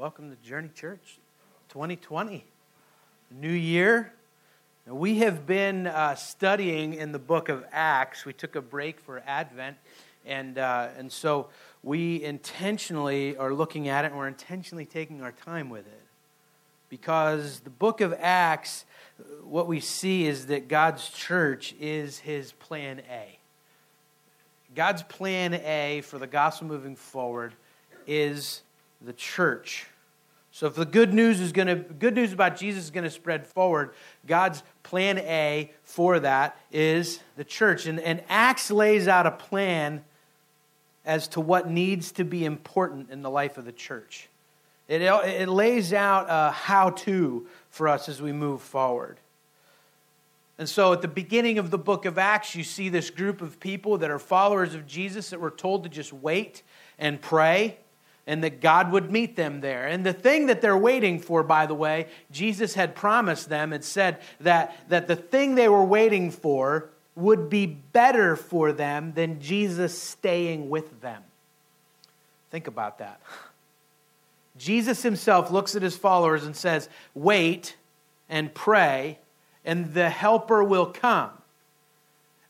Welcome to Journey Church 2020, new year. Now, we have been uh, studying in the book of Acts. We took a break for Advent, and, uh, and so we intentionally are looking at it and we're intentionally taking our time with it. Because the book of Acts, what we see is that God's church is his plan A. God's plan A for the gospel moving forward is the church. So if the good news is going to good news about Jesus is going to spread forward, God's plan A for that is the church. And, and Acts lays out a plan as to what needs to be important in the life of the church. It, it lays out uh, a how to for us as we move forward. And so at the beginning of the book of Acts, you see this group of people that are followers of Jesus that were told to just wait and pray and that God would meet them there. And the thing that they're waiting for, by the way, Jesus had promised them and said that, that the thing they were waiting for would be better for them than Jesus staying with them. Think about that. Jesus himself looks at his followers and says, Wait and pray, and the helper will come.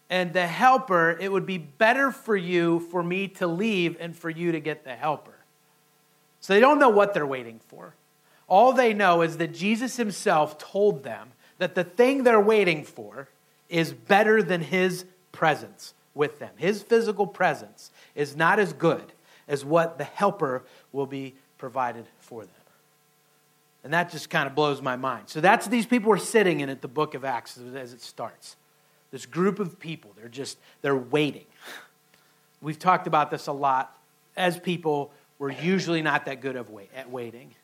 And the helper, it would be better for you for me to leave and for you to get the helper. So they don't know what they're waiting for. All they know is that Jesus himself told them that the thing they're waiting for is better than his presence with them. His physical presence is not as good as what the helper will be provided for them. And that just kind of blows my mind. So that's these people are sitting in at the book of Acts as it starts. This group of people, they're just, they're waiting. We've talked about this a lot as people we're usually not that good of wait, at waiting.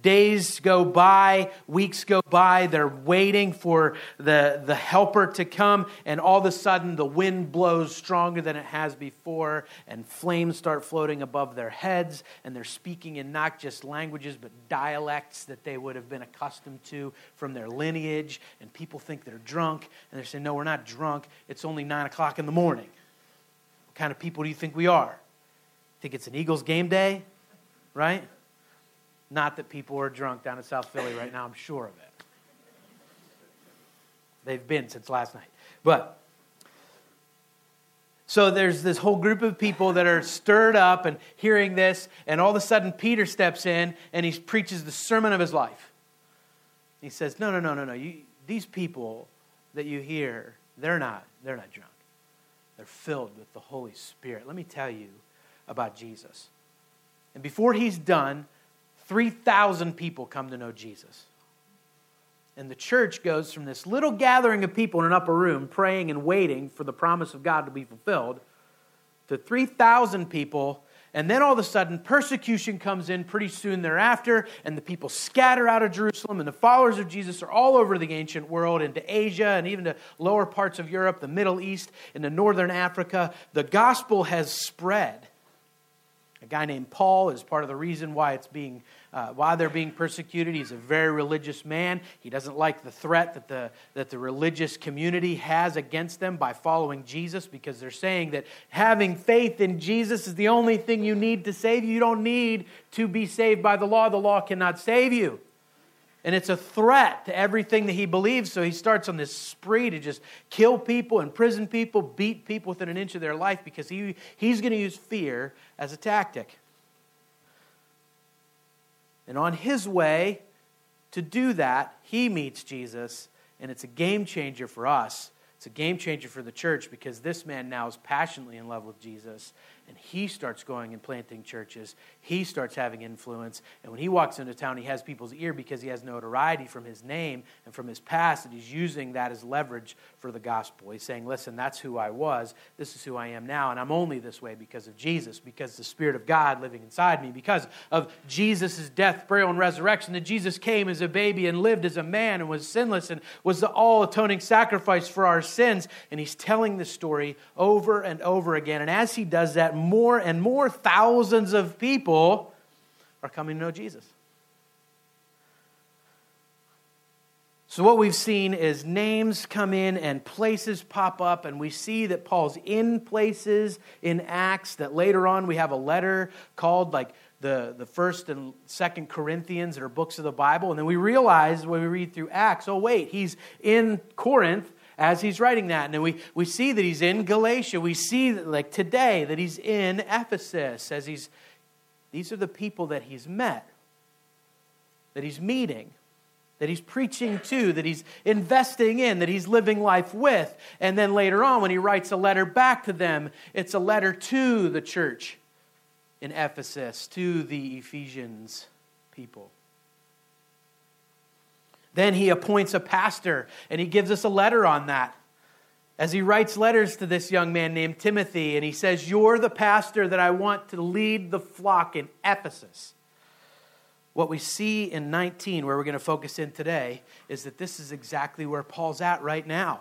Days go by, weeks go by, they're waiting for the, the helper to come, and all of a sudden the wind blows stronger than it has before, and flames start floating above their heads, and they're speaking in not just languages, but dialects that they would have been accustomed to from their lineage, and people think they're drunk, and they're saying, No, we're not drunk, it's only nine o'clock in the morning. What kind of people do you think we are? Think it's an Eagles game day, right? Not that people are drunk down in South Philly right now, I'm sure of it. They've been since last night. But so there's this whole group of people that are stirred up and hearing this, and all of a sudden Peter steps in and he preaches the sermon of his life. He says, No, no, no, no, no. You, these people that you hear, they're not, they're not drunk. They're filled with the Holy Spirit. Let me tell you, about Jesus. And before he's done, 3,000 people come to know Jesus. And the church goes from this little gathering of people in an upper room praying and waiting for the promise of God to be fulfilled to 3,000 people. And then all of a sudden, persecution comes in pretty soon thereafter, and the people scatter out of Jerusalem, and the followers of Jesus are all over the ancient world, into Asia, and even to lower parts of Europe, the Middle East, into northern Africa. The gospel has spread. A guy named Paul is part of the reason why it's being uh, why they're being persecuted. He's a very religious man. He doesn't like the threat that the that the religious community has against them by following Jesus because they're saying that having faith in Jesus is the only thing you need to save you. You don't need to be saved by the law. The law cannot save you. And it's a threat to everything that he believes. So he starts on this spree to just kill people, imprison people, beat people within an inch of their life because he, he's going to use fear as a tactic. And on his way to do that, he meets Jesus, and it's a game changer for us. It's a game changer for the church because this man now is passionately in love with Jesus and he starts going and planting churches. He starts having influence. And when he walks into town, he has people's ear because he has notoriety from his name and from his past, and he's using that as leverage for the gospel. He's saying, Listen, that's who I was. This is who I am now. And I'm only this way because of Jesus, because the Spirit of God living inside me, because of Jesus' death, burial, and resurrection. That Jesus came as a baby and lived as a man and was sinless and was the all atoning sacrifice for our sins. And he's telling this story over and over again. And as he does that, more and more thousands of people are coming to know Jesus. So, what we've seen is names come in and places pop up, and we see that Paul's in places in Acts, that later on we have a letter called like the, the first and second Corinthians that are books of the Bible. And then we realize when we read through Acts, oh, wait, he's in Corinth as he's writing that. And then we, we see that he's in Galatia. We see, that, like today, that he's in Ephesus as he's, these are the people that he's met, that he's meeting that he's preaching to, that he's investing in, that he's living life with. And then later on, when he writes a letter back to them, it's a letter to the church in Ephesus, to the Ephesians people. Then he appoints a pastor, and he gives us a letter on that. As he writes letters to this young man named Timothy, and he says, You're the pastor that I want to lead the flock in Ephesus. What we see in 19, where we're going to focus in today, is that this is exactly where Paul's at right now.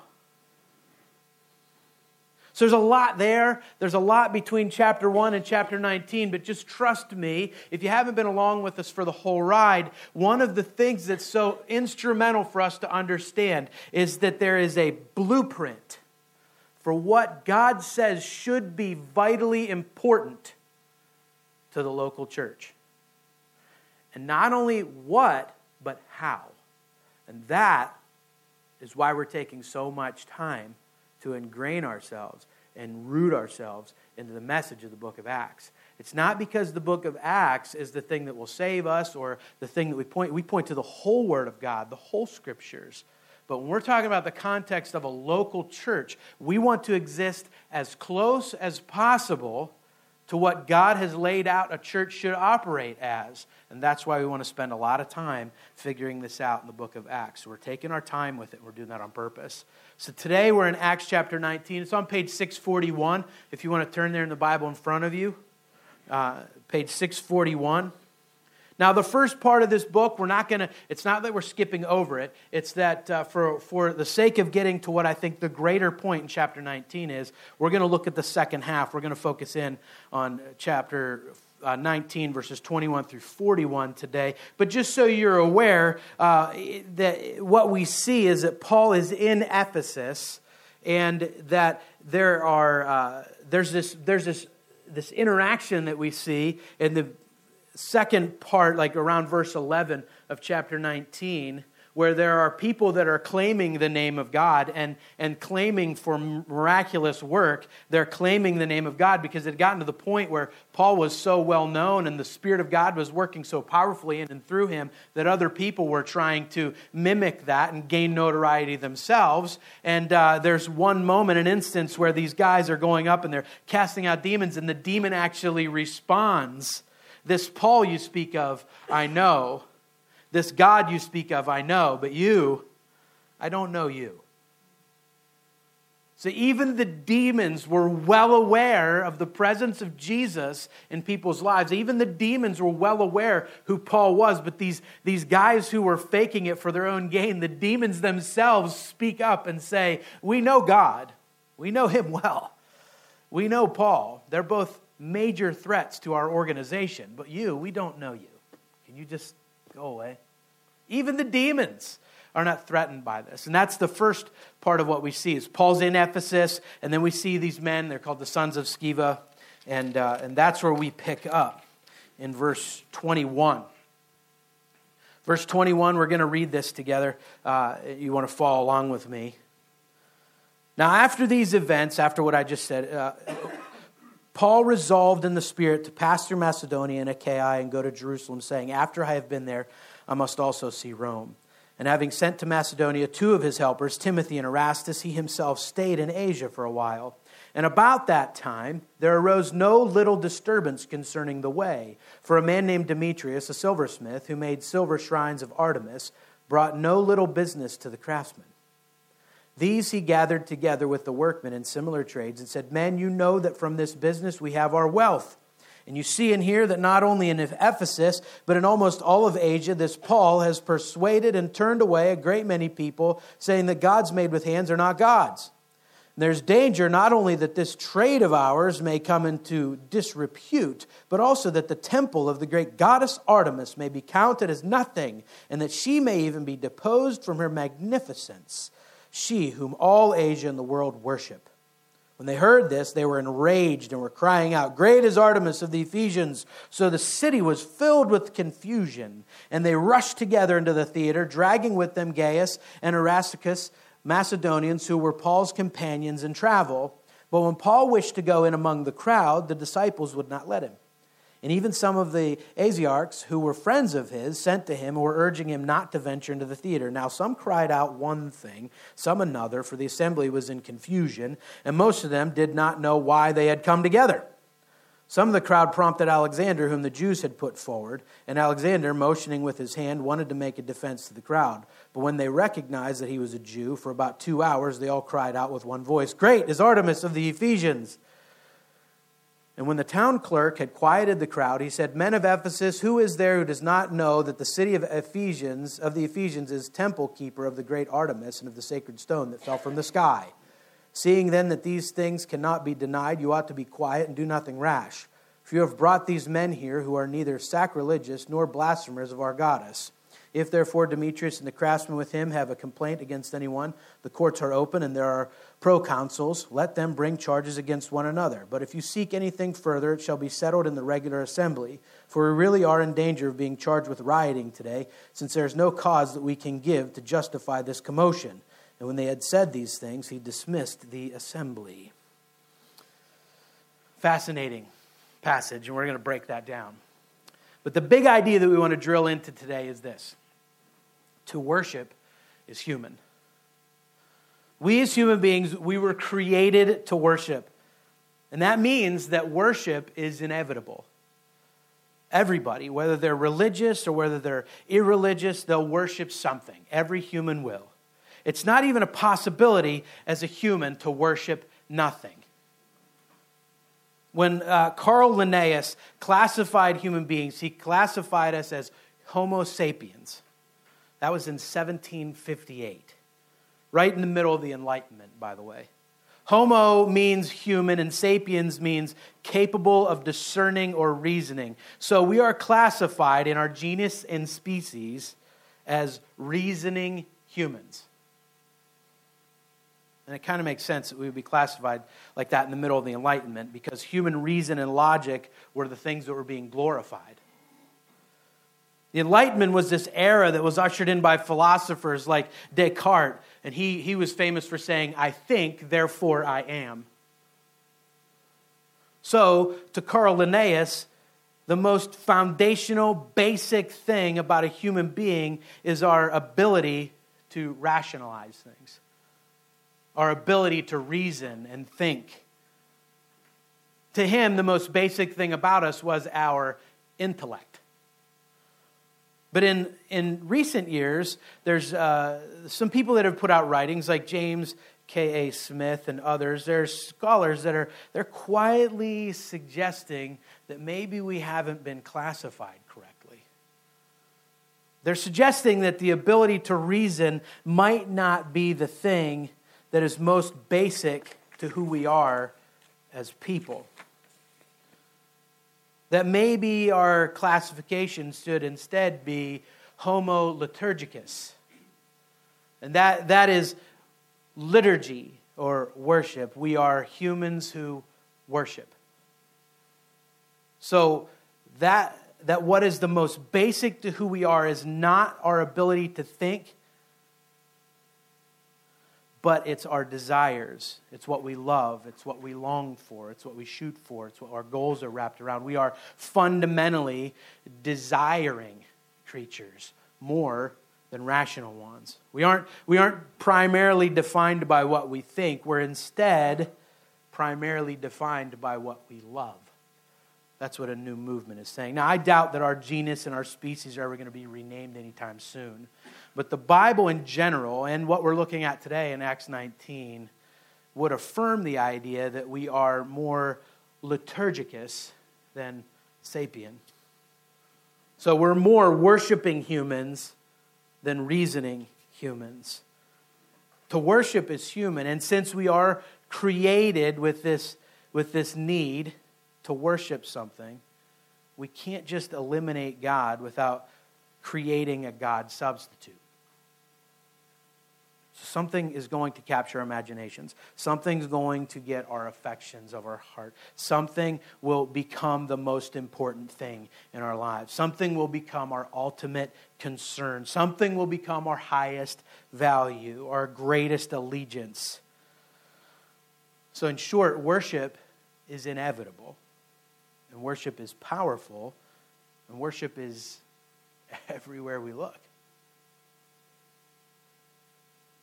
So there's a lot there. There's a lot between chapter 1 and chapter 19, but just trust me, if you haven't been along with us for the whole ride, one of the things that's so instrumental for us to understand is that there is a blueprint for what God says should be vitally important to the local church. And not only what, but how. And that is why we're taking so much time to ingrain ourselves and root ourselves into the message of the book of Acts. It's not because the book of Acts is the thing that will save us or the thing that we point we point to the whole word of God, the whole scriptures. But when we're talking about the context of a local church, we want to exist as close as possible to what God has laid out a church should operate as. And that's why we want to spend a lot of time figuring this out in the book of Acts. We're taking our time with it. We're doing that on purpose. So today we're in Acts chapter 19. It's on page 641 if you want to turn there in the Bible in front of you. Uh, page 641. Now, the first part of this book, we're not going to, it's not that we're skipping over it. It's that uh, for, for the sake of getting to what I think the greater point in chapter 19 is, we're going to look at the second half. We're going to focus in on chapter uh, 19, verses 21 through 41 today. But just so you're aware, uh, that what we see is that Paul is in Ephesus and that there are, uh, there's this, there's this, this interaction that we see in the second part, like around verse 11 of chapter 19, where there are people that are claiming the name of God and, and claiming for miraculous work. They're claiming the name of God because it had gotten to the point where Paul was so well known and the Spirit of God was working so powerfully in and through him that other people were trying to mimic that and gain notoriety themselves. And uh, there's one moment, an instance, where these guys are going up and they're casting out demons, and the demon actually responds this Paul you speak of, I know. This God you speak of, I know. But you, I don't know you. So even the demons were well aware of the presence of Jesus in people's lives. Even the demons were well aware who Paul was, but these, these guys who were faking it for their own gain, the demons themselves speak up and say, We know God. We know him well. We know Paul. They're both major threats to our organization. But you, we don't know you. Can you just go away? Even the demons are not threatened by this. And that's the first part of what we see is Paul's in Ephesus, and then we see these men, they're called the sons of Sceva, and, uh, and that's where we pick up in verse 21. Verse 21, we're going to read this together. Uh, you want to follow along with me. Now, after these events, after what I just said, uh, Paul resolved in the Spirit to pass through Macedonia and Achaia and go to Jerusalem, saying, After I have been there, I must also see Rome. And having sent to Macedonia two of his helpers, Timothy and Erastus, he himself stayed in Asia for a while. And about that time, there arose no little disturbance concerning the way. For a man named Demetrius, a silversmith, who made silver shrines of Artemis, brought no little business to the craftsmen. These he gathered together with the workmen in similar trades and said, Men, you know that from this business we have our wealth. And you see and hear that not only in Ephesus, but in almost all of Asia, this Paul has persuaded and turned away a great many people, saying that gods made with hands are not gods. And there's danger not only that this trade of ours may come into disrepute, but also that the temple of the great goddess Artemis may be counted as nothing, and that she may even be deposed from her magnificence she whom all Asia and the world worship. When they heard this, they were enraged and were crying out, Great is Artemis of the Ephesians! So the city was filled with confusion, and they rushed together into the theater, dragging with them Gaius and Aristarchus, Macedonians who were Paul's companions in travel. But when Paul wished to go in among the crowd, the disciples would not let him. And even some of the Asiarchs, who were friends of his, sent to him and were urging him not to venture into the theater. Now, some cried out one thing, some another, for the assembly was in confusion, and most of them did not know why they had come together. Some of the crowd prompted Alexander, whom the Jews had put forward, and Alexander, motioning with his hand, wanted to make a defense to the crowd. But when they recognized that he was a Jew, for about two hours they all cried out with one voice, Great is Artemis of the Ephesians! And when the town clerk had quieted the crowd, he said, Men of Ephesus, who is there who does not know that the city of Ephesians of the Ephesians is temple keeper of the great Artemis and of the sacred stone that fell from the sky? Seeing then that these things cannot be denied, you ought to be quiet and do nothing rash. For you have brought these men here who are neither sacrilegious nor blasphemers of our goddess. If therefore Demetrius and the craftsmen with him have a complaint against anyone, the courts are open and there are proconsuls. Let them bring charges against one another. But if you seek anything further, it shall be settled in the regular assembly. For we really are in danger of being charged with rioting today, since there is no cause that we can give to justify this commotion. And when they had said these things, he dismissed the assembly. Fascinating passage, and we're going to break that down. But the big idea that we want to drill into today is this to worship is human. We as human beings, we were created to worship. And that means that worship is inevitable. Everybody, whether they're religious or whether they're irreligious, they'll worship something. Every human will. It's not even a possibility as a human to worship nothing. When uh, Carl Linnaeus classified human beings, he classified us as Homo sapiens. That was in 1758, right in the middle of the Enlightenment, by the way. Homo means human, and sapiens means capable of discerning or reasoning. So we are classified in our genus and species as reasoning humans. And it kind of makes sense that we would be classified like that in the middle of the Enlightenment because human reason and logic were the things that were being glorified. The Enlightenment was this era that was ushered in by philosophers like Descartes, and he, he was famous for saying, I think, therefore I am. So, to Carl Linnaeus, the most foundational, basic thing about a human being is our ability to rationalize things, our ability to reason and think. To him, the most basic thing about us was our intellect. But in, in recent years, there's uh, some people that have put out writings like James K.A. Smith and others. There's scholars that are they're quietly suggesting that maybe we haven't been classified correctly. They're suggesting that the ability to reason might not be the thing that is most basic to who we are as people that maybe our classification should instead be Homo liturgicus. And that, that is liturgy or worship. We are humans who worship. So that, that what is the most basic to who we are is not our ability to think but it's our desires. It's what we love. It's what we long for. It's what we shoot for. It's what our goals are wrapped around. We are fundamentally desiring creatures more than rational ones. We aren't, we aren't primarily defined by what we think, we're instead primarily defined by what we love. That's what a new movement is saying. Now, I doubt that our genus and our species are ever going to be renamed anytime soon. But the Bible in general, and what we're looking at today in Acts 19, would affirm the idea that we are more liturgicus than sapien. So we're more worshiping humans than reasoning humans. To worship is human, and since we are created with this, with this need, to worship something, we can't just eliminate God without creating a God substitute. So Something is going to capture our imaginations. Something's going to get our affections of our heart. Something will become the most important thing in our lives. Something will become our ultimate concern. Something will become our highest value, our greatest allegiance. So, in short, worship is inevitable, and worship is powerful, and worship is everywhere we look.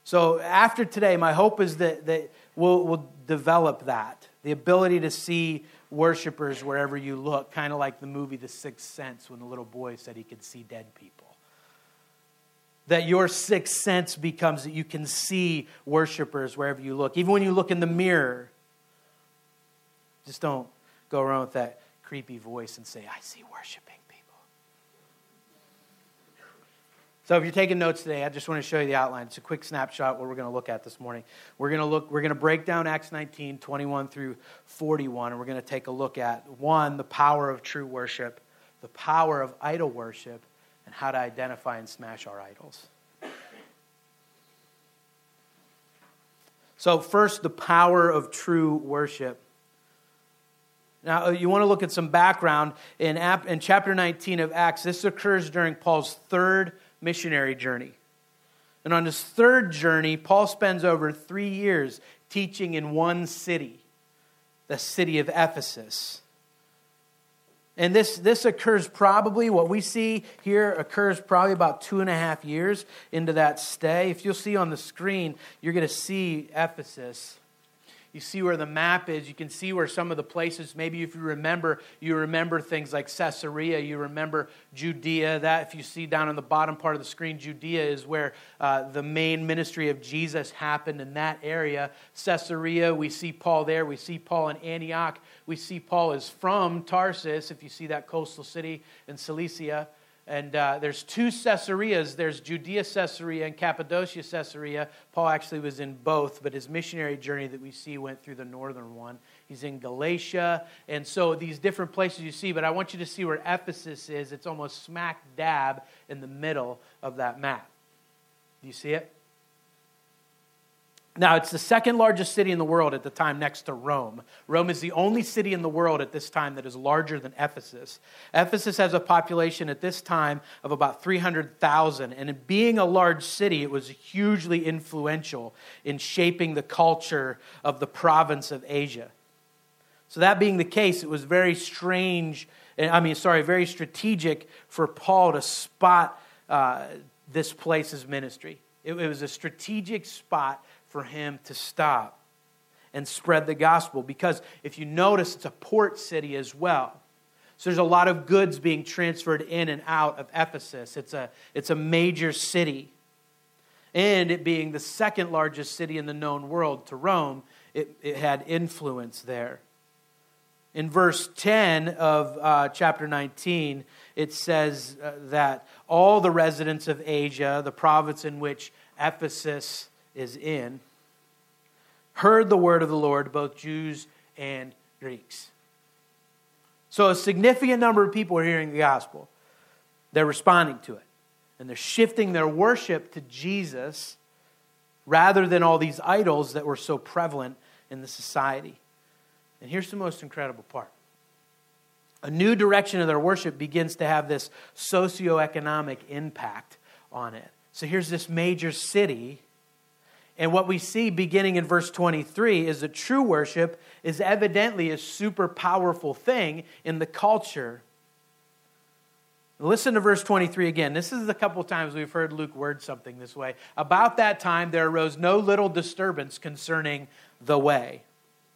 So after today, my hope is that, that we'll, we'll develop that the ability to see worshipers wherever you look, kind of like the movie The Sixth Sense when the little boy said he could see dead people. That your sixth sense becomes that you can see worshipers wherever you look. Even when you look in the mirror, just don't go around with that creepy voice and say, I see worshiping. People. So if you're taking notes today, I just want to show you the outline. It's a quick snapshot what we're going to look at this morning. We're going to look we're going to break down Acts 19, 21 through 41 and we're going to take a look at one, the power of true worship, the power of idol worship, and how to identify and smash our idols. So first, the power of true worship. Now, uh, you want to look at some background in, in chapter 19 of Acts. This occurs during Paul's third missionary journey. And on his third journey, Paul spends over three years teaching in one city, the city of Ephesus. And this, this occurs probably, what we see here occurs probably about two and a half years into that stay. If you'll see on the screen, you're going to see Ephesus you see where the map is. You can see where some of the places, maybe if you remember, you remember things like Caesarea, you remember Judea. That, if you see down on the bottom part of the screen, Judea is where uh, the main ministry of Jesus happened in that area. Caesarea, we see Paul there. We see Paul in Antioch. We see Paul is from Tarsus, if you see that coastal city in Cilicia. And uh, there's two Caesareas. There's Judea Caesarea and Cappadocia Caesarea. Paul actually was in both, but his missionary journey that we see went through the northern one. He's in Galatia. And so these different places you see, but I want you to see where Ephesus is. It's almost smack dab in the middle of that map. Do you see it? Now, it's the second largest city in the world at the time next to Rome. Rome is the only city in the world at this time that is larger than Ephesus. Ephesus has a population at this time of about 300,000. And in being a large city, it was hugely influential in shaping the culture of the province of Asia. So, that being the case, it was very strange, I mean, sorry, very strategic for Paul to spot uh, this place's ministry. It, it was a strategic spot for him to stop and spread the gospel. Because if you notice, it's a port city as well. So there's a lot of goods being transferred in and out of Ephesus. It's a, it's a major city. And it being the second largest city in the known world to Rome, it, it had influence there. In verse 10 of uh, chapter 19, it says uh, that all the residents of Asia, the province in which Ephesus is in, heard the word of the Lord, both Jews and Greeks. So a significant number of people are hearing the gospel. They're responding to it. And they're shifting their worship to Jesus rather than all these idols that were so prevalent in the society. And here's the most incredible part a new direction of their worship begins to have this socioeconomic impact on it. So here's this major city and what we see beginning in verse 23 is that true worship is evidently a super powerful thing in the culture. Listen to verse 23 again. This is a couple times we've heard Luke word something this way. About that time, there arose no little disturbance concerning the way.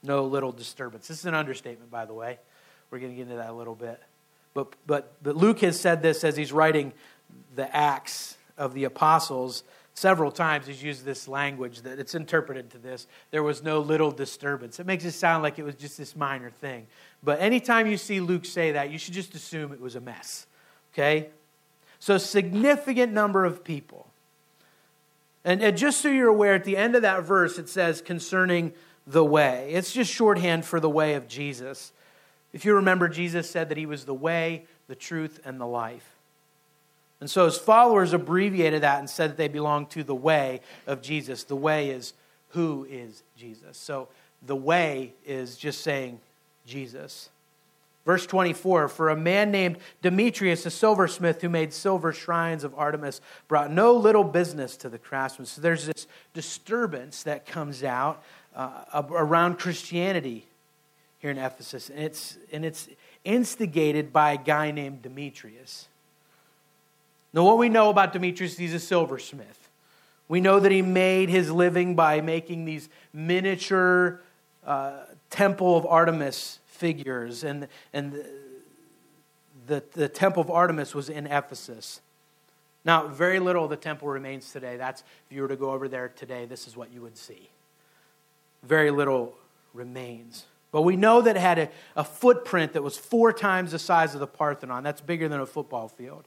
No little disturbance. This is an understatement, by the way. We're going to get into that a little bit. But, but, but Luke has said this as he's writing the Acts of the Apostles Several times he's used this language that it's interpreted to this. There was no little disturbance. It makes it sound like it was just this minor thing. But anytime you see Luke say that, you should just assume it was a mess. Okay? So, significant number of people. And, and just so you're aware, at the end of that verse, it says concerning the way. It's just shorthand for the way of Jesus. If you remember, Jesus said that he was the way, the truth, and the life. And so his followers abbreviated that and said that they belong to the way of Jesus. The way is who is Jesus. So the way is just saying Jesus. Verse 24 For a man named Demetrius, a silversmith who made silver shrines of Artemis, brought no little business to the craftsmen. So there's this disturbance that comes out uh, around Christianity here in Ephesus. And it's, and it's instigated by a guy named Demetrius. Now, what we know about Demetrius, he's a silversmith. We know that he made his living by making these miniature uh, temple of Artemis figures, and, and the, the temple of Artemis was in Ephesus. Now, very little of the temple remains today. That's if you were to go over there today, this is what you would see. Very little remains. But we know that it had a, a footprint that was four times the size of the Parthenon. That's bigger than a football field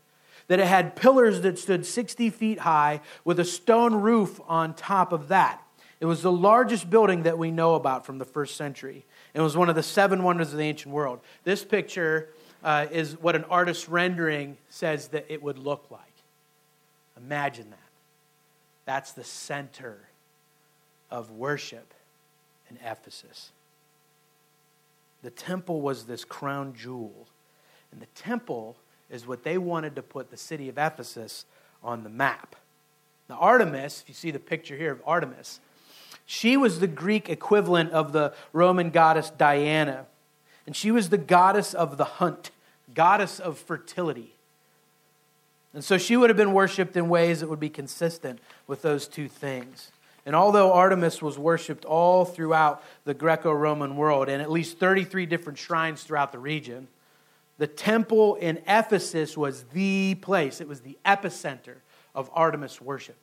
that it had pillars that stood 60 feet high with a stone roof on top of that. It was the largest building that we know about from the first century. It was one of the seven wonders of the ancient world. This picture uh, is what an artist's rendering says that it would look like. Imagine that. That's the center of worship in Ephesus. The temple was this crown jewel. And the temple is what they wanted to put the city of Ephesus on the map. Now, Artemis, if you see the picture here of Artemis, she was the Greek equivalent of the Roman goddess Diana. And she was the goddess of the hunt, goddess of fertility. And so she would have been worshiped in ways that would be consistent with those two things. And although Artemis was worshiped all throughout the Greco Roman world in at least 33 different shrines throughout the region, the temple in Ephesus was the place, it was the epicenter of Artemis worship.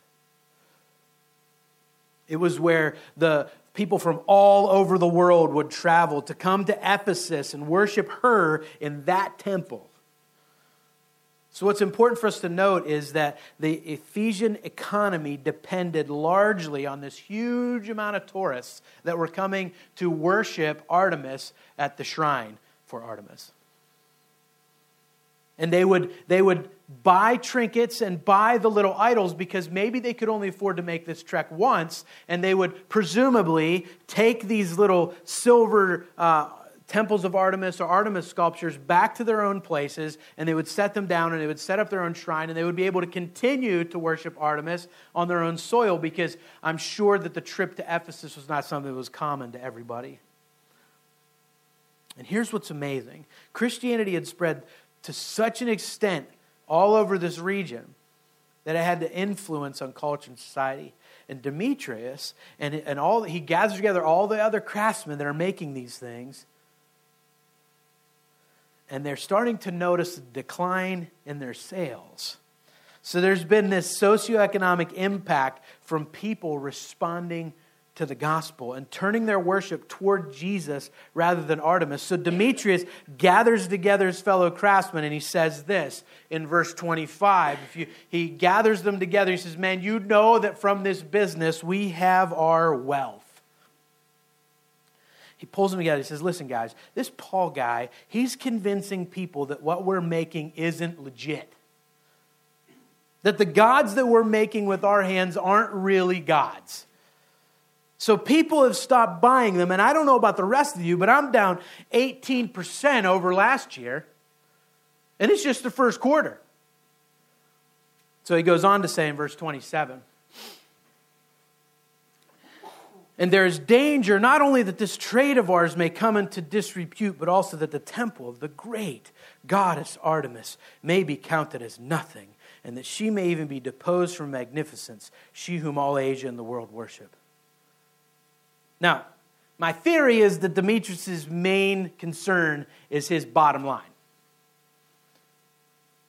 It was where the people from all over the world would travel to come to Ephesus and worship her in that temple. So, what's important for us to note is that the Ephesian economy depended largely on this huge amount of tourists that were coming to worship Artemis at the shrine for Artemis. And they would, they would buy trinkets and buy the little idols because maybe they could only afford to make this trek once. And they would presumably take these little silver uh, temples of Artemis or Artemis sculptures back to their own places and they would set them down and they would set up their own shrine and they would be able to continue to worship Artemis on their own soil because I'm sure that the trip to Ephesus was not something that was common to everybody. And here's what's amazing Christianity had spread to such an extent all over this region that it had the influence on culture and society. And Demetrius and, and all he gathers together all the other craftsmen that are making these things. And they're starting to notice a decline in their sales. So there's been this socioeconomic impact from people responding to the gospel and turning their worship toward Jesus rather than Artemis. So Demetrius gathers together his fellow craftsmen and he says this in verse 25. If you, he gathers them together, he says, Man, you know that from this business we have our wealth. He pulls them together. He says, Listen, guys, this Paul guy, he's convincing people that what we're making isn't legit. That the gods that we're making with our hands aren't really gods so people have stopped buying them, and I don't know about the rest of you, but I'm down 18% over last year, and it's just the first quarter. So he goes on to say in verse 27 And there is danger not only that this trade of ours may come into disrepute, but also that the temple of the great goddess Artemis may be counted as nothing, and that she may even be deposed from magnificence, she whom all Asia and the world worship. Now, my theory is that Demetrius' main concern is his bottom line.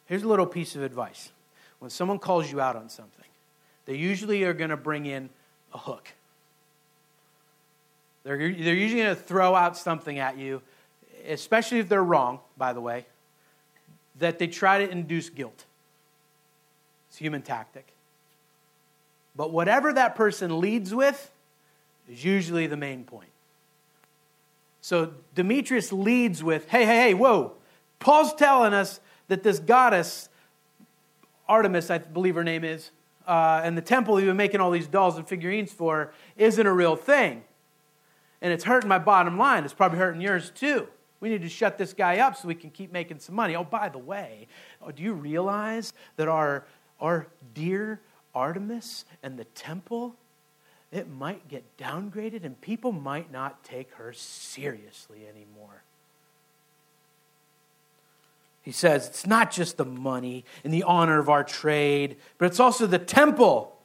Here's a little piece of advice. When someone calls you out on something, they usually are going to bring in a hook. They're, they're usually going to throw out something at you, especially if they're wrong, by the way, that they try to induce guilt. It's human tactic. But whatever that person leads with, is usually the main point. So Demetrius leads with, hey, hey, hey, whoa. Paul's telling us that this goddess Artemis, I believe her name is, uh, and the temple you've been making all these dolls and figurines for isn't a real thing. And it's hurting my bottom line. It's probably hurting yours too. We need to shut this guy up so we can keep making some money. Oh, by the way, oh, do you realize that our, our dear Artemis and the temple, it might get downgraded and people might not take her seriously anymore? He says it's not just the money and the honor of our trade, but it's also the temple.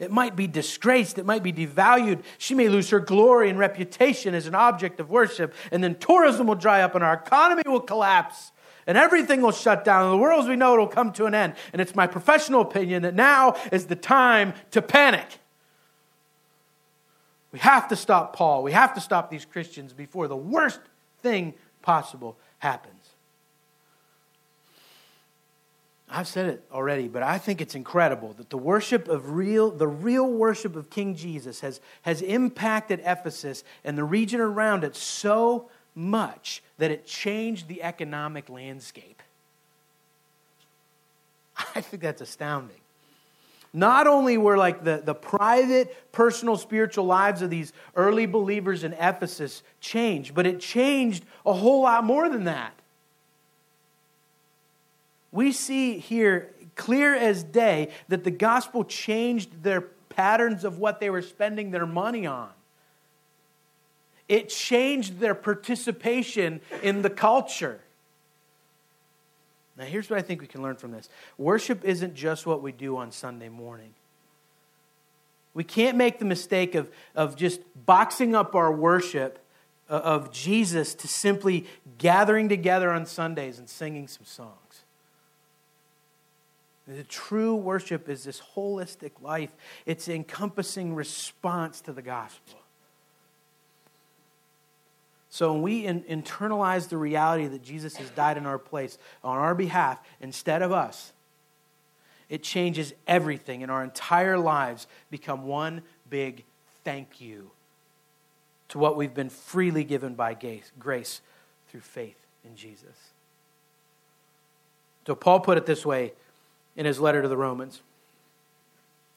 It might be disgraced, it might be devalued. She may lose her glory and reputation as an object of worship, and then tourism will dry up and our economy will collapse. And everything will shut down. And the world as we know it will come to an end. And it's my professional opinion that now is the time to panic. We have to stop Paul. We have to stop these Christians before the worst thing possible happens. I've said it already, but I think it's incredible that the worship of real, the real worship of King Jesus has, has impacted Ephesus and the region around it so much that it changed the economic landscape. I think that's astounding. Not only were like the, the private, personal, spiritual lives of these early believers in Ephesus changed, but it changed a whole lot more than that we see here clear as day that the gospel changed their patterns of what they were spending their money on. It changed their participation in the culture. Now, here's what I think we can learn from this worship isn't just what we do on Sunday morning. We can't make the mistake of, of just boxing up our worship uh, of Jesus to simply gathering together on Sundays and singing some songs. The true worship is this holistic life, it's encompassing response to the gospel. So when we in, internalize the reality that Jesus has died in our place, on our behalf, instead of us, it changes everything, and our entire lives become one big thank you to what we've been freely given by grace through faith in Jesus. So Paul put it this way in his letter to the Romans.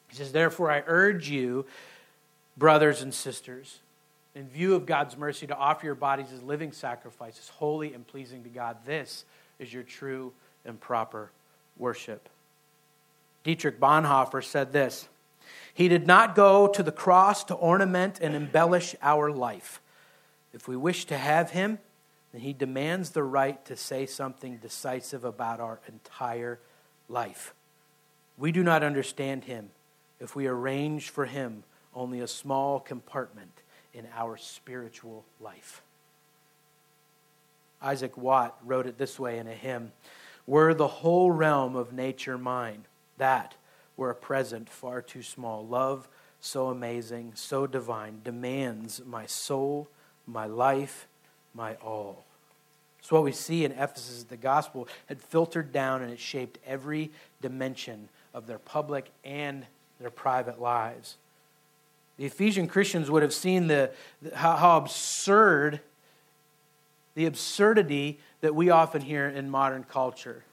He says, Therefore, I urge you, brothers and sisters, in view of God's mercy, to offer your bodies as living sacrifices, holy and pleasing to God. This is your true and proper worship. Dietrich Bonhoeffer said this He did not go to the cross to ornament and embellish our life. If we wish to have him, then he demands the right to say something decisive about our entire life. We do not understand him if we arrange for him only a small compartment in our spiritual life. Isaac Watt wrote it this way in a hymn Were the whole realm of nature mine, that were a present far too small. Love so amazing, so divine, demands my soul, my life, my all. So, what we see in Ephesus, the gospel had filtered down and it shaped every dimension of their public and their private lives. The Ephesian Christians would have seen the, how, how absurd, the absurdity that we often hear in modern culture.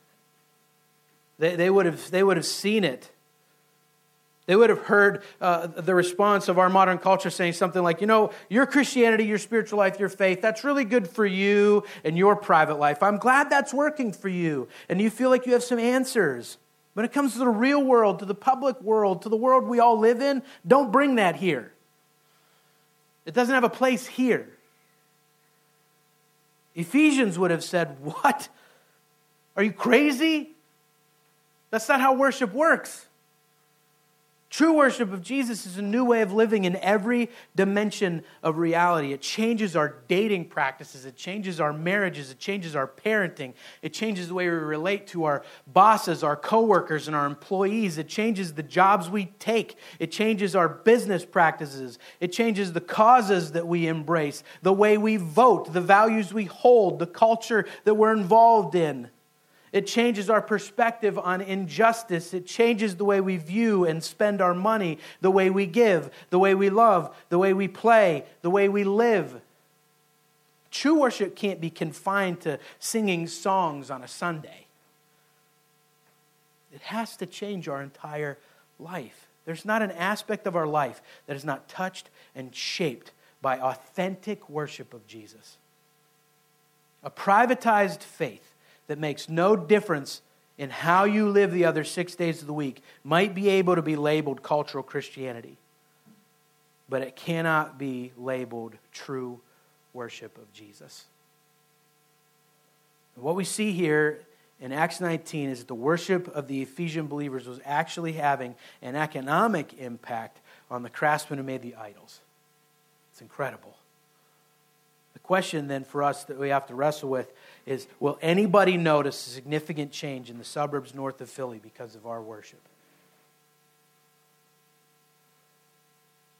They, they, would, have, they would have seen it they would have heard uh, the response of our modern culture saying something like, you know, your Christianity, your spiritual life, your faith, that's really good for you and your private life. I'm glad that's working for you. And you feel like you have some answers. When it comes to the real world, to the public world, to the world we all live in, don't bring that here. It doesn't have a place here. Ephesians would have said, What? Are you crazy? That's not how worship works. True worship of Jesus is a new way of living in every dimension of reality. It changes our dating practices, it changes our marriages, it changes our parenting, it changes the way we relate to our bosses, our coworkers, and our employees. It changes the jobs we take, it changes our business practices, it changes the causes that we embrace, the way we vote, the values we hold, the culture that we're involved in. It changes our perspective on injustice. It changes the way we view and spend our money, the way we give, the way we love, the way we play, the way we live. True worship can't be confined to singing songs on a Sunday. It has to change our entire life. There's not an aspect of our life that is not touched and shaped by authentic worship of Jesus. A privatized faith that makes no difference in how you live the other six days of the week might be able to be labeled cultural Christianity, but it cannot be labeled true worship of Jesus. What we see here in Acts 19 is that the worship of the Ephesian believers was actually having an economic impact on the craftsmen who made the idols. It's incredible. The question then for us that we have to wrestle with is will anybody notice a significant change in the suburbs north of Philly because of our worship?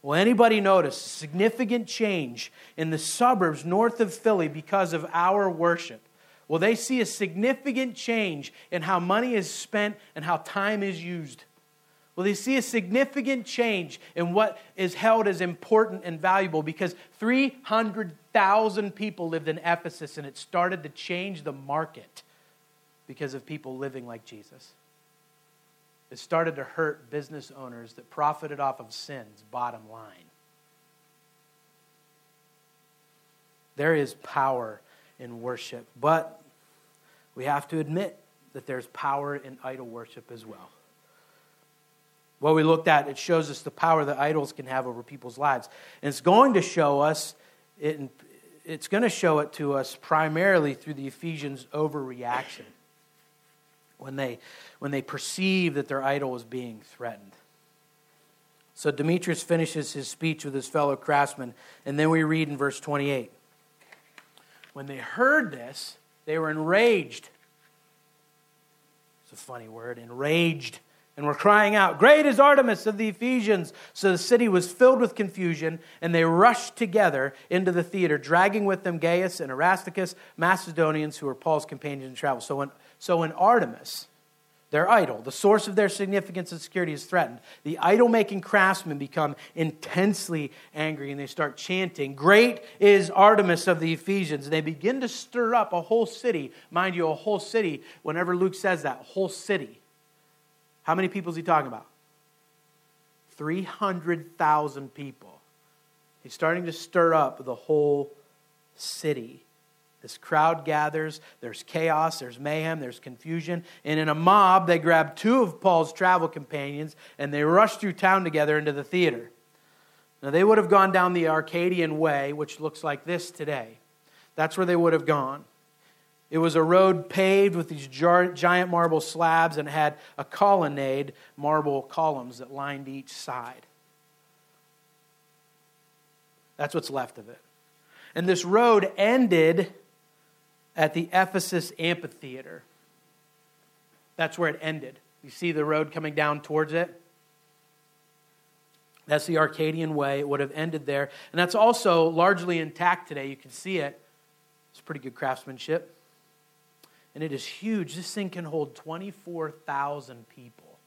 Will anybody notice a significant change in the suburbs north of Philly because of our worship? Will they see a significant change in how money is spent and how time is used? Will they see a significant change in what is held as important and valuable? Because 300,000 people lived in Ephesus and it started to change the market because of people living like Jesus. It started to hurt business owners that profited off of sin's bottom line. There is power in worship, but we have to admit that there's power in idol worship as well. What we looked at, it shows us the power that idols can have over people's lives. And it's going to show us, it, it's going to show it to us primarily through the Ephesians' overreaction when they, when they perceive that their idol is being threatened. So Demetrius finishes his speech with his fellow craftsmen, and then we read in verse 28. When they heard this, they were enraged. It's a funny word, enraged and were crying out, Great is Artemis of the Ephesians! So the city was filled with confusion, and they rushed together into the theater, dragging with them Gaius and Aristarchus, Macedonians who were Paul's companions in travel. So when, so when Artemis, their idol, the source of their significance and security, is threatened, the idol making craftsmen become intensely angry and they start chanting, Great is Artemis of the Ephesians. And they begin to stir up a whole city. Mind you, a whole city, whenever Luke says that, whole city how many people is he talking about? 300,000 people. He's starting to stir up the whole city. This crowd gathers, there's chaos, there's mayhem, there's confusion. And in a mob, they grab two of Paul's travel companions and they rush through town together into the theater. Now, they would have gone down the Arcadian Way, which looks like this today. That's where they would have gone. It was a road paved with these giant marble slabs and had a colonnade, marble columns that lined each side. That's what's left of it. And this road ended at the Ephesus amphitheater. That's where it ended. You see the road coming down towards it? That's the Arcadian way. It would have ended there. And that's also largely intact today. You can see it. It's pretty good craftsmanship and it is huge. This thing can hold 24,000 people.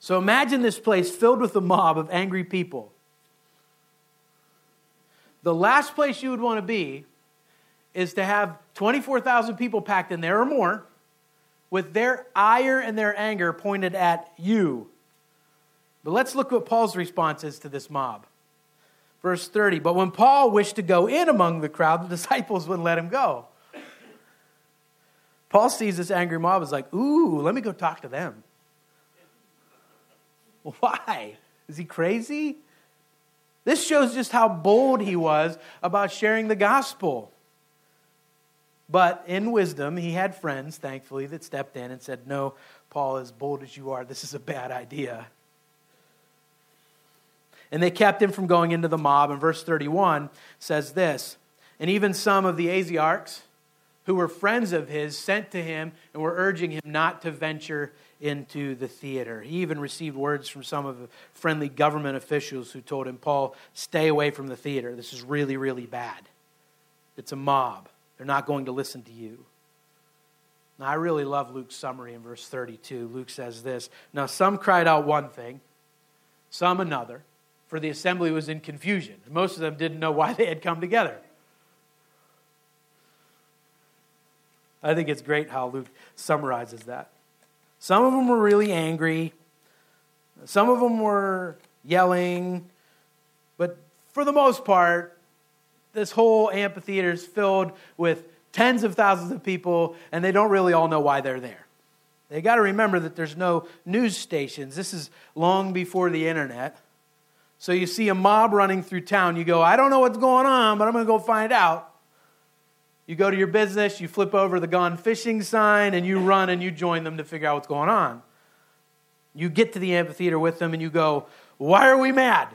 So imagine this place filled with a mob of angry people. The last place you would want to be is to have 24,000 people packed in there or more with their ire and their anger pointed at you. But let's look what Paul's response is to this mob. Verse 30 But when Paul wished to go in among the crowd, the disciples wouldn't let him go. Paul sees this angry mob is like, Ooh, let me go talk to them. Why? Is he crazy? This shows just how bold he was about sharing the gospel. But in wisdom, he had friends, thankfully, that stepped in and said, No, Paul, as bold as you are, this is a bad idea and they kept him from going into the mob. And verse 31 says this And even some of the Asiarchs, who were friends of his, sent to him and were urging him not to venture into the theater. He even received words from some of the friendly government officials who told him, Paul, stay away from the theater. This is really, really bad. It's a mob. They're not going to listen to you. Now, I really love Luke's summary in verse 32. Luke says this Now, some cried out one thing, some another for the assembly was in confusion. Most of them didn't know why they had come together. I think it's great how Luke summarizes that. Some of them were really angry, some of them were yelling, but for the most part, this whole amphitheater is filled with tens of thousands of people, and they don't really all know why they're there. They got to remember that there's no news stations. This is long before the internet. So you see a mob running through town. You go, I don't know what's going on, but I'm going to go find out. You go to your business, you flip over the gone fishing sign, and you run and you join them to figure out what's going on. You get to the amphitheater with them and you go, Why are we mad?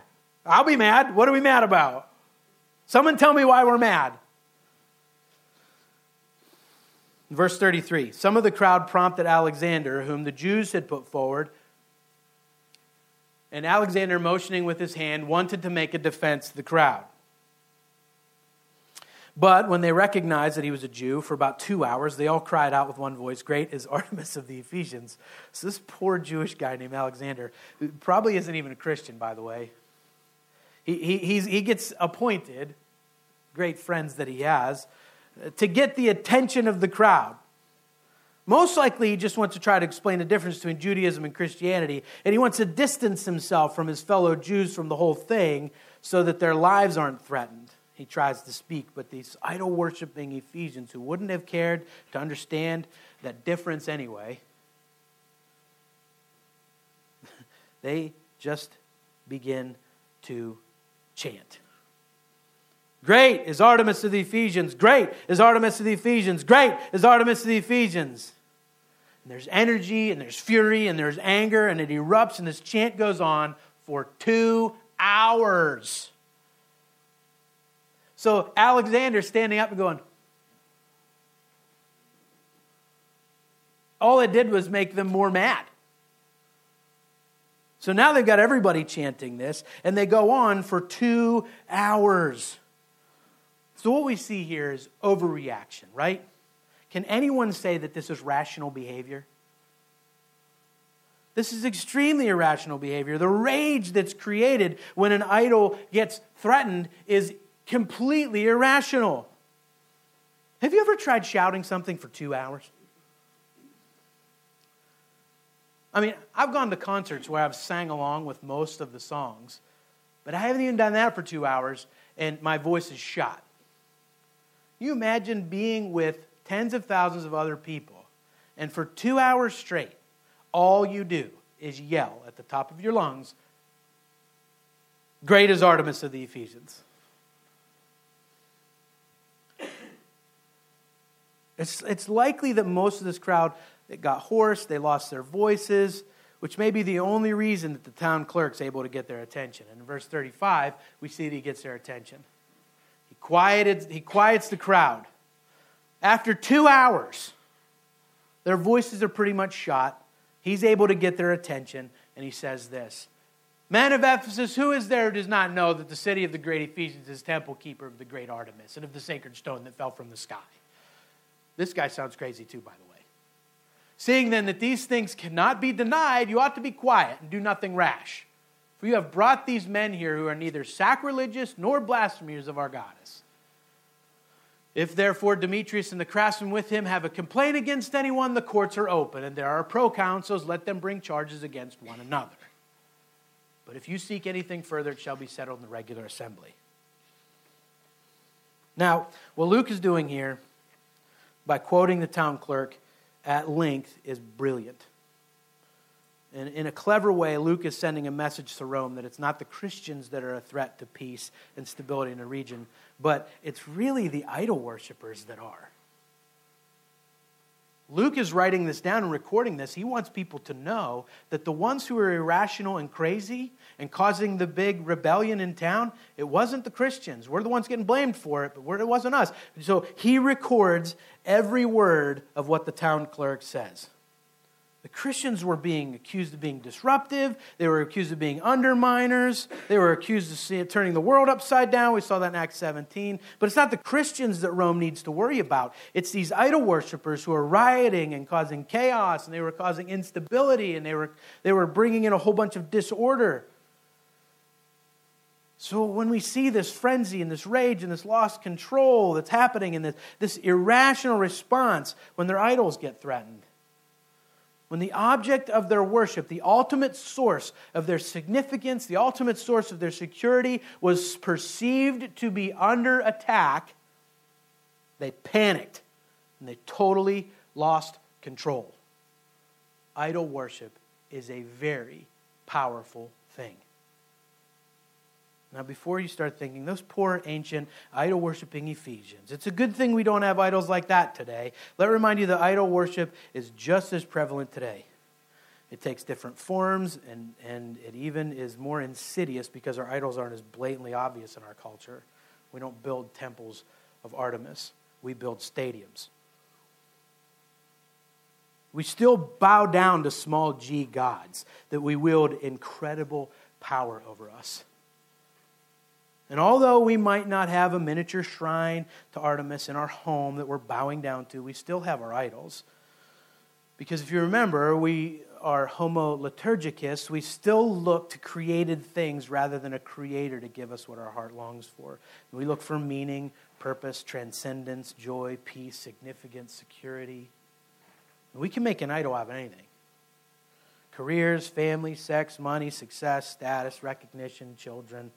I'll be mad. What are we mad about? Someone tell me why we're mad. Verse 33 Some of the crowd prompted Alexander, whom the Jews had put forward. And Alexander, motioning with his hand, wanted to make a defense to the crowd. But when they recognized that he was a Jew, for about two hours, they all cried out with one voice, Great is Artemis of the Ephesians. So, this poor Jewish guy named Alexander, who probably isn't even a Christian, by the way, he, he, he gets appointed, great friends that he has, to get the attention of the crowd. Most likely, he just wants to try to explain the difference between Judaism and Christianity, and he wants to distance himself from his fellow Jews from the whole thing so that their lives aren't threatened. He tries to speak, but these idol worshiping Ephesians who wouldn't have cared to understand that difference anyway, they just begin to chant. Great is Artemis to the Ephesians. Great is Artemis to the Ephesians. Great is Artemis to the Ephesians. And there's energy and there's fury and there's anger and it erupts and this chant goes on for two hours. So Alexander standing up and going, all it did was make them more mad. So now they've got everybody chanting this, and they go on for two hours. So, what we see here is overreaction, right? Can anyone say that this is rational behavior? This is extremely irrational behavior. The rage that's created when an idol gets threatened is completely irrational. Have you ever tried shouting something for two hours? I mean, I've gone to concerts where I've sang along with most of the songs, but I haven't even done that for two hours, and my voice is shot you imagine being with tens of thousands of other people, and for two hours straight, all you do is yell at the top of your lungs, Great is Artemis of the Ephesians. It's, it's likely that most of this crowd it got hoarse, they lost their voices, which may be the only reason that the town clerk's able to get their attention. And in verse 35, we see that he gets their attention quieted, he quiets the crowd. After two hours, their voices are pretty much shot. He's able to get their attention, and he says this Men of Ephesus, who is there who does not know that the city of the great Ephesians is temple keeper of the great Artemis and of the sacred stone that fell from the sky? This guy sounds crazy, too, by the way. Seeing then that these things cannot be denied, you ought to be quiet and do nothing rash. For you have brought these men here who are neither sacrilegious nor blasphemers of our goddess. If therefore Demetrius and the craftsmen with him have a complaint against anyone, the courts are open, and there are proconsuls, let them bring charges against one another. But if you seek anything further, it shall be settled in the regular assembly. Now, what Luke is doing here, by quoting the town clerk at length, is brilliant. And in a clever way, Luke is sending a message to Rome that it's not the Christians that are a threat to peace and stability in the region, but it's really the idol worshippers that are. Luke is writing this down and recording this. He wants people to know that the ones who are irrational and crazy and causing the big rebellion in town, it wasn't the Christians. We're the ones getting blamed for it, but it wasn't us. So he records every word of what the town clerk says. The Christians were being accused of being disruptive. They were accused of being underminers. They were accused of turning the world upside down. We saw that in Acts 17. But it's not the Christians that Rome needs to worry about. It's these idol worshippers who are rioting and causing chaos, and they were causing instability, and they were, they were bringing in a whole bunch of disorder. So when we see this frenzy and this rage and this lost control that's happening and this, this irrational response when their idols get threatened, when the object of their worship, the ultimate source of their significance, the ultimate source of their security was perceived to be under attack, they panicked and they totally lost control. Idol worship is a very powerful thing. Now, before you start thinking, those poor ancient idol worshiping Ephesians, it's a good thing we don't have idols like that today. Let me remind you that idol worship is just as prevalent today. It takes different forms, and, and it even is more insidious because our idols aren't as blatantly obvious in our culture. We don't build temples of Artemis, we build stadiums. We still bow down to small g gods that we wield incredible power over us. And although we might not have a miniature shrine to Artemis in our home that we're bowing down to, we still have our idols. Because if you remember, we are homo liturgicus, we still look to created things rather than a creator to give us what our heart longs for. We look for meaning, purpose, transcendence, joy, peace, significance, security. We can make an idol out of anything careers, family, sex, money, success, status, recognition, children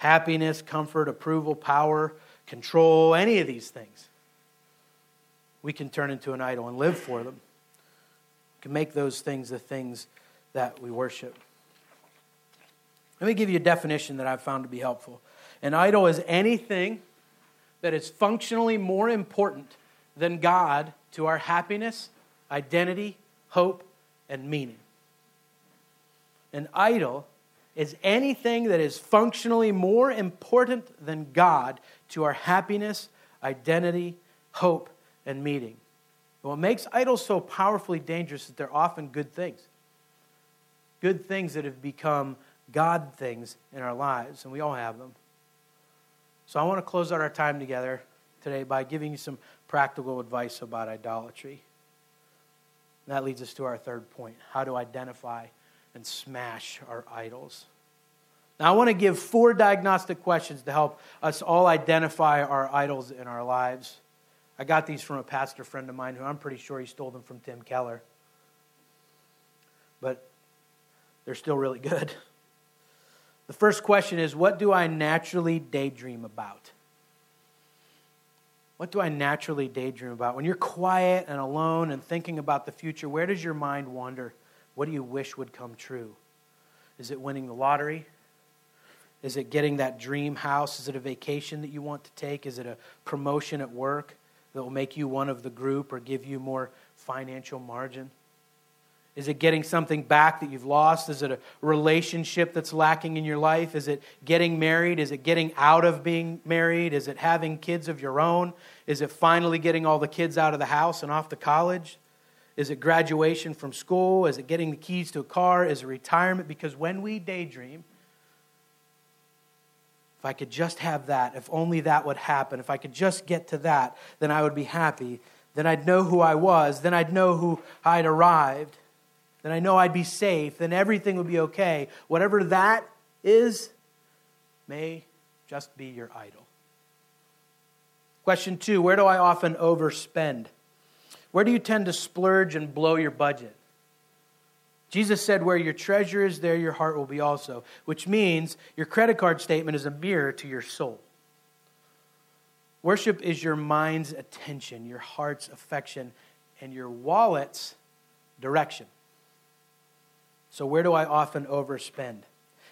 happiness, comfort, approval, power, control, any of these things. We can turn into an idol and live for them. We can make those things the things that we worship. Let me give you a definition that I've found to be helpful. An idol is anything that is functionally more important than God to our happiness, identity, hope, and meaning. An idol is anything that is functionally more important than God to our happiness, identity, hope, and meaning. what makes idols so powerfully dangerous is they're often good things. Good things that have become God things in our lives, and we all have them. So I want to close out our time together today by giving you some practical advice about idolatry. That leads us to our third point how to identify and smash our idols. Now, I want to give four diagnostic questions to help us all identify our idols in our lives. I got these from a pastor friend of mine who I'm pretty sure he stole them from Tim Keller. But they're still really good. The first question is What do I naturally daydream about? What do I naturally daydream about? When you're quiet and alone and thinking about the future, where does your mind wander? What do you wish would come true? Is it winning the lottery? Is it getting that dream house? Is it a vacation that you want to take? Is it a promotion at work that will make you one of the group or give you more financial margin? Is it getting something back that you've lost? Is it a relationship that's lacking in your life? Is it getting married? Is it getting out of being married? Is it having kids of your own? Is it finally getting all the kids out of the house and off to college? Is it graduation from school? Is it getting the keys to a car? Is it retirement? Because when we daydream, if I could just have that, if only that would happen, if I could just get to that, then I would be happy. Then I'd know who I was. Then I'd know who I'd arrived. Then I know I'd be safe. Then everything would be okay. Whatever that is may just be your idol. Question two Where do I often overspend? Where do you tend to splurge and blow your budget? Jesus said, Where your treasure is, there your heart will be also, which means your credit card statement is a mirror to your soul. Worship is your mind's attention, your heart's affection, and your wallet's direction. So, where do I often overspend?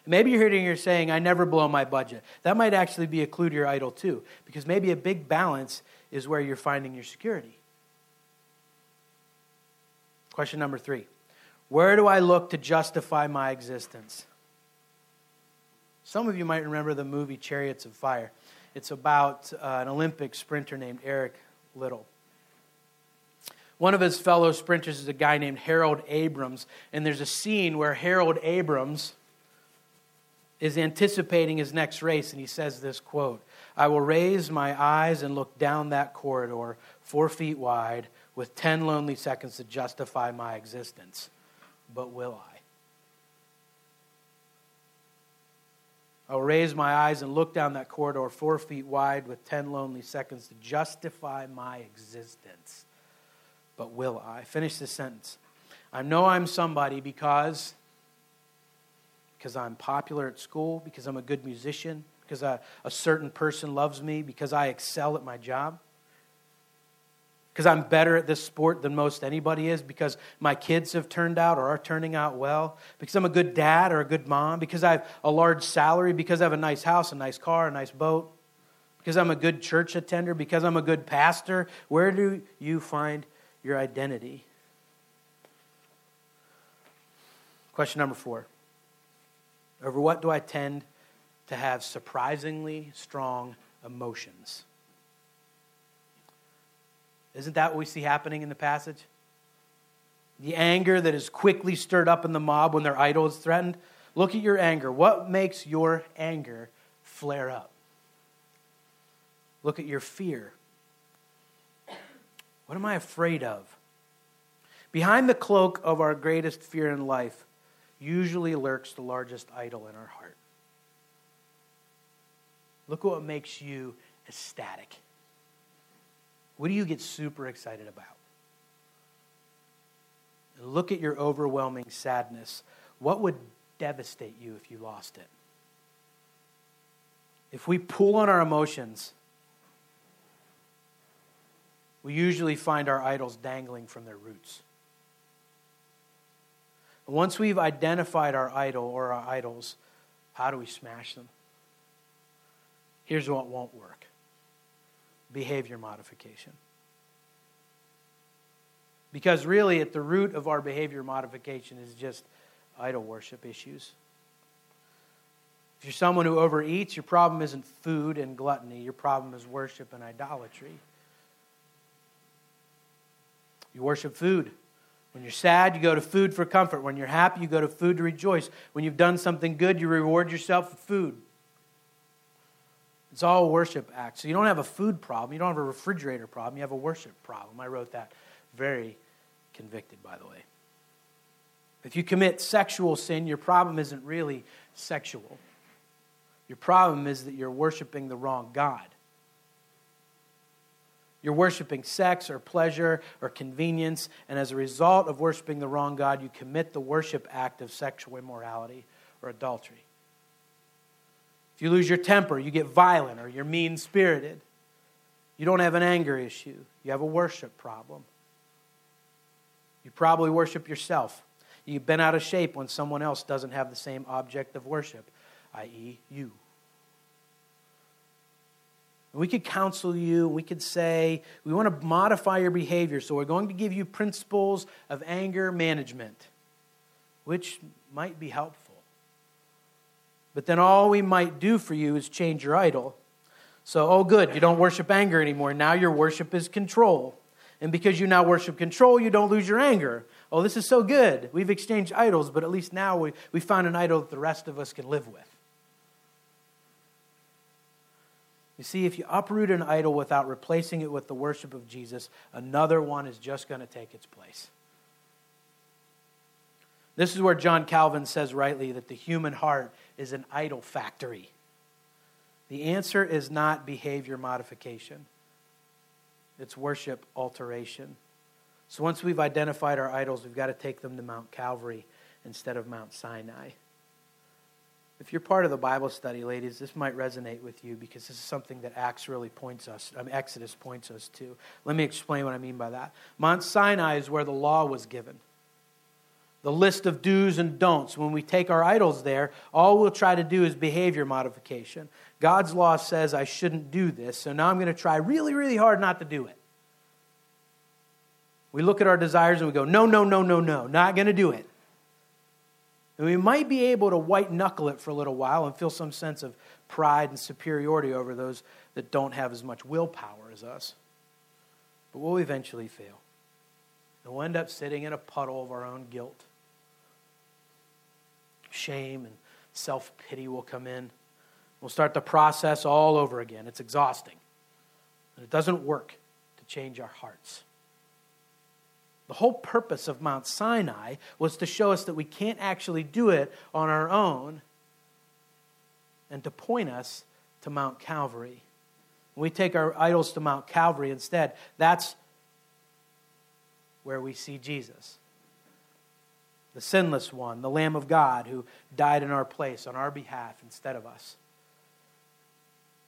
Maybe you're hearing you're saying, I never blow my budget. That might actually be a clue to your idol, too, because maybe a big balance is where you're finding your security. Question number three Where do I look to justify my existence? Some of you might remember the movie Chariots of Fire. It's about uh, an Olympic sprinter named Eric Liddell. One of his fellow sprinters is a guy named Harold Abrams, and there's a scene where Harold Abrams is anticipating his next race, and he says this quote I will raise my eyes and look down that corridor, four feet wide, with 10 lonely seconds to justify my existence. But will I? I'll raise my eyes and look down that corridor four feet wide with 10 lonely seconds to justify my existence. But will I? Finish this sentence. I know I'm somebody because because I'm popular at school, because I'm a good musician, because a certain person loves me, because I excel at my job, because I'm better at this sport than most anybody is, because my kids have turned out or are turning out well, because I'm a good dad or a good mom, because I have a large salary, because I have a nice house, a nice car, a nice boat, because I'm a good church attender, because I'm a good pastor. Where do you find your identity? Question number four. Over what do I tend to have surprisingly strong emotions? Isn't that what we see happening in the passage? The anger that is quickly stirred up in the mob when their idol is threatened. Look at your anger. What makes your anger flare up? Look at your fear. What am I afraid of? Behind the cloak of our greatest fear in life usually lurks the largest idol in our heart. Look at what makes you ecstatic. What do you get super excited about? look at your overwhelming sadness. What would devastate you if you lost it? If we pull on our emotions, we usually find our idols dangling from their roots. Once we've identified our idol or our idols, how do we smash them? Here's what won't work behavior modification. Because really, at the root of our behavior modification is just idol worship issues. If you're someone who overeats, your problem isn't food and gluttony, your problem is worship and idolatry. You worship food. When you're sad, you go to food for comfort. When you're happy, you go to food to rejoice. When you've done something good, you reward yourself with food. It's all worship act. So you don't have a food problem. You don't have a refrigerator problem. You have a worship problem. I wrote that very convicted, by the way. If you commit sexual sin, your problem isn't really sexual. Your problem is that you're worshiping the wrong God. You're worshiping sex or pleasure or convenience, and as a result of worshiping the wrong God, you commit the worship act of sexual immorality or adultery. If you lose your temper, you get violent or you're mean spirited. You don't have an anger issue, you have a worship problem. You probably worship yourself. You've been out of shape when someone else doesn't have the same object of worship, i.e., you. We could counsel you. We could say, we want to modify your behavior, so we're going to give you principles of anger management, which might be helpful. But then all we might do for you is change your idol. So, oh, good, you don't worship anger anymore. Now your worship is control. And because you now worship control, you don't lose your anger. Oh, this is so good. We've exchanged idols, but at least now we, we found an idol that the rest of us can live with. You see, if you uproot an idol without replacing it with the worship of Jesus, another one is just going to take its place. This is where John Calvin says rightly that the human heart is an idol factory. The answer is not behavior modification, it's worship alteration. So once we've identified our idols, we've got to take them to Mount Calvary instead of Mount Sinai. If you're part of the Bible study, ladies, this might resonate with you because this is something that Acts really points us, Exodus points us to. Let me explain what I mean by that. Mount Sinai is where the law was given. The list of do's and don'ts. When we take our idols there, all we'll try to do is behavior modification. God's law says I shouldn't do this, so now I'm going to try really, really hard not to do it. We look at our desires and we go, no, no, no, no, no, not going to do it. And we might be able to white knuckle it for a little while and feel some sense of pride and superiority over those that don't have as much willpower as us. But we'll eventually fail. And we'll end up sitting in a puddle of our own guilt. Shame and self pity will come in. We'll start the process all over again. It's exhausting. And it doesn't work to change our hearts. The whole purpose of Mount Sinai was to show us that we can't actually do it on our own. and to point us to Mount Calvary. we take our idols to Mount Calvary instead, that's where we see Jesus. The sinless one, the Lamb of God who died in our place on our behalf instead of us,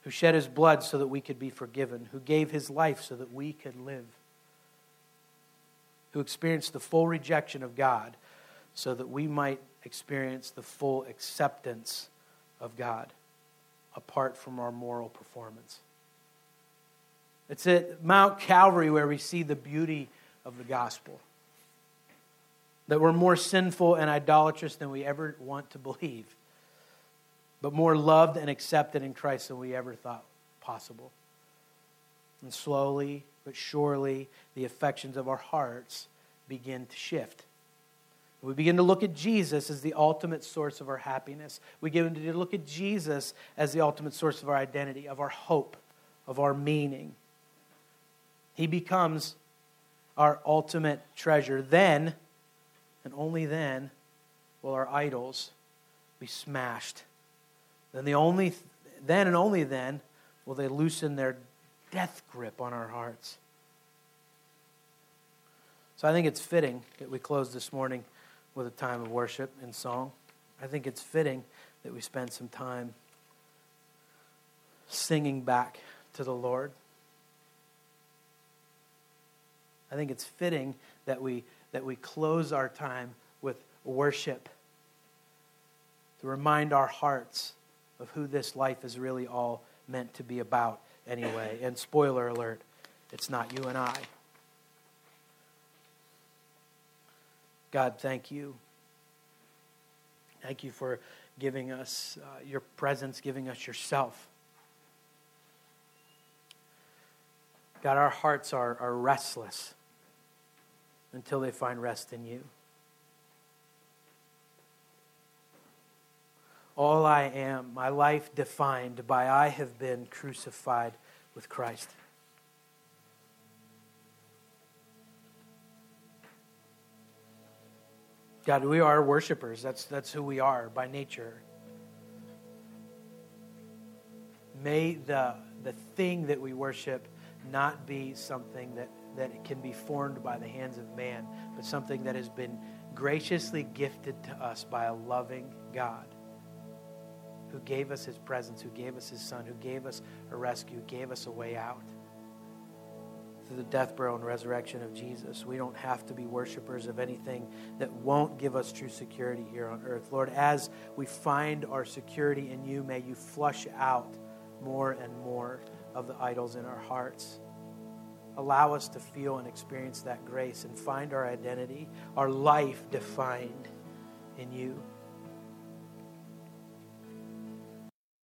who shed his blood so that we could be forgiven, who gave his life so that we could live, who experienced the full rejection of God so that we might experience the full acceptance of God apart from our moral performance. It's at Mount Calvary where we see the beauty of the gospel. That we're more sinful and idolatrous than we ever want to believe, but more loved and accepted in Christ than we ever thought possible. And slowly but surely, the affections of our hearts begin to shift. We begin to look at Jesus as the ultimate source of our happiness. We begin to look at Jesus as the ultimate source of our identity, of our hope, of our meaning. He becomes our ultimate treasure. Then, and only then, will our idols be smashed. Then, the only, then and only then will they loosen their death grip on our hearts. So I think it's fitting that we close this morning with a time of worship and song. I think it's fitting that we spend some time singing back to the Lord. I think it's fitting that we, that we close our time with worship to remind our hearts of who this life is really all meant to be about, anyway. And spoiler alert, it's not you and I. God, thank you. Thank you for giving us uh, your presence, giving us yourself. God, our hearts are, are restless until they find rest in you. All I am, my life defined by I have been crucified with Christ. God, we are worshipers. That's, that's who we are by nature. May the, the thing that we worship not be something that, that it can be formed by the hands of man, but something that has been graciously gifted to us by a loving God who gave us his presence, who gave us his son, who gave us a rescue, gave us a way out through the death, burial, and resurrection of Jesus. We don't have to be worshipers of anything that won't give us true security here on earth. Lord, as we find our security in you, may you flush out more and more of the idols in our hearts. Allow us to feel and experience that grace and find our identity, our life defined in you.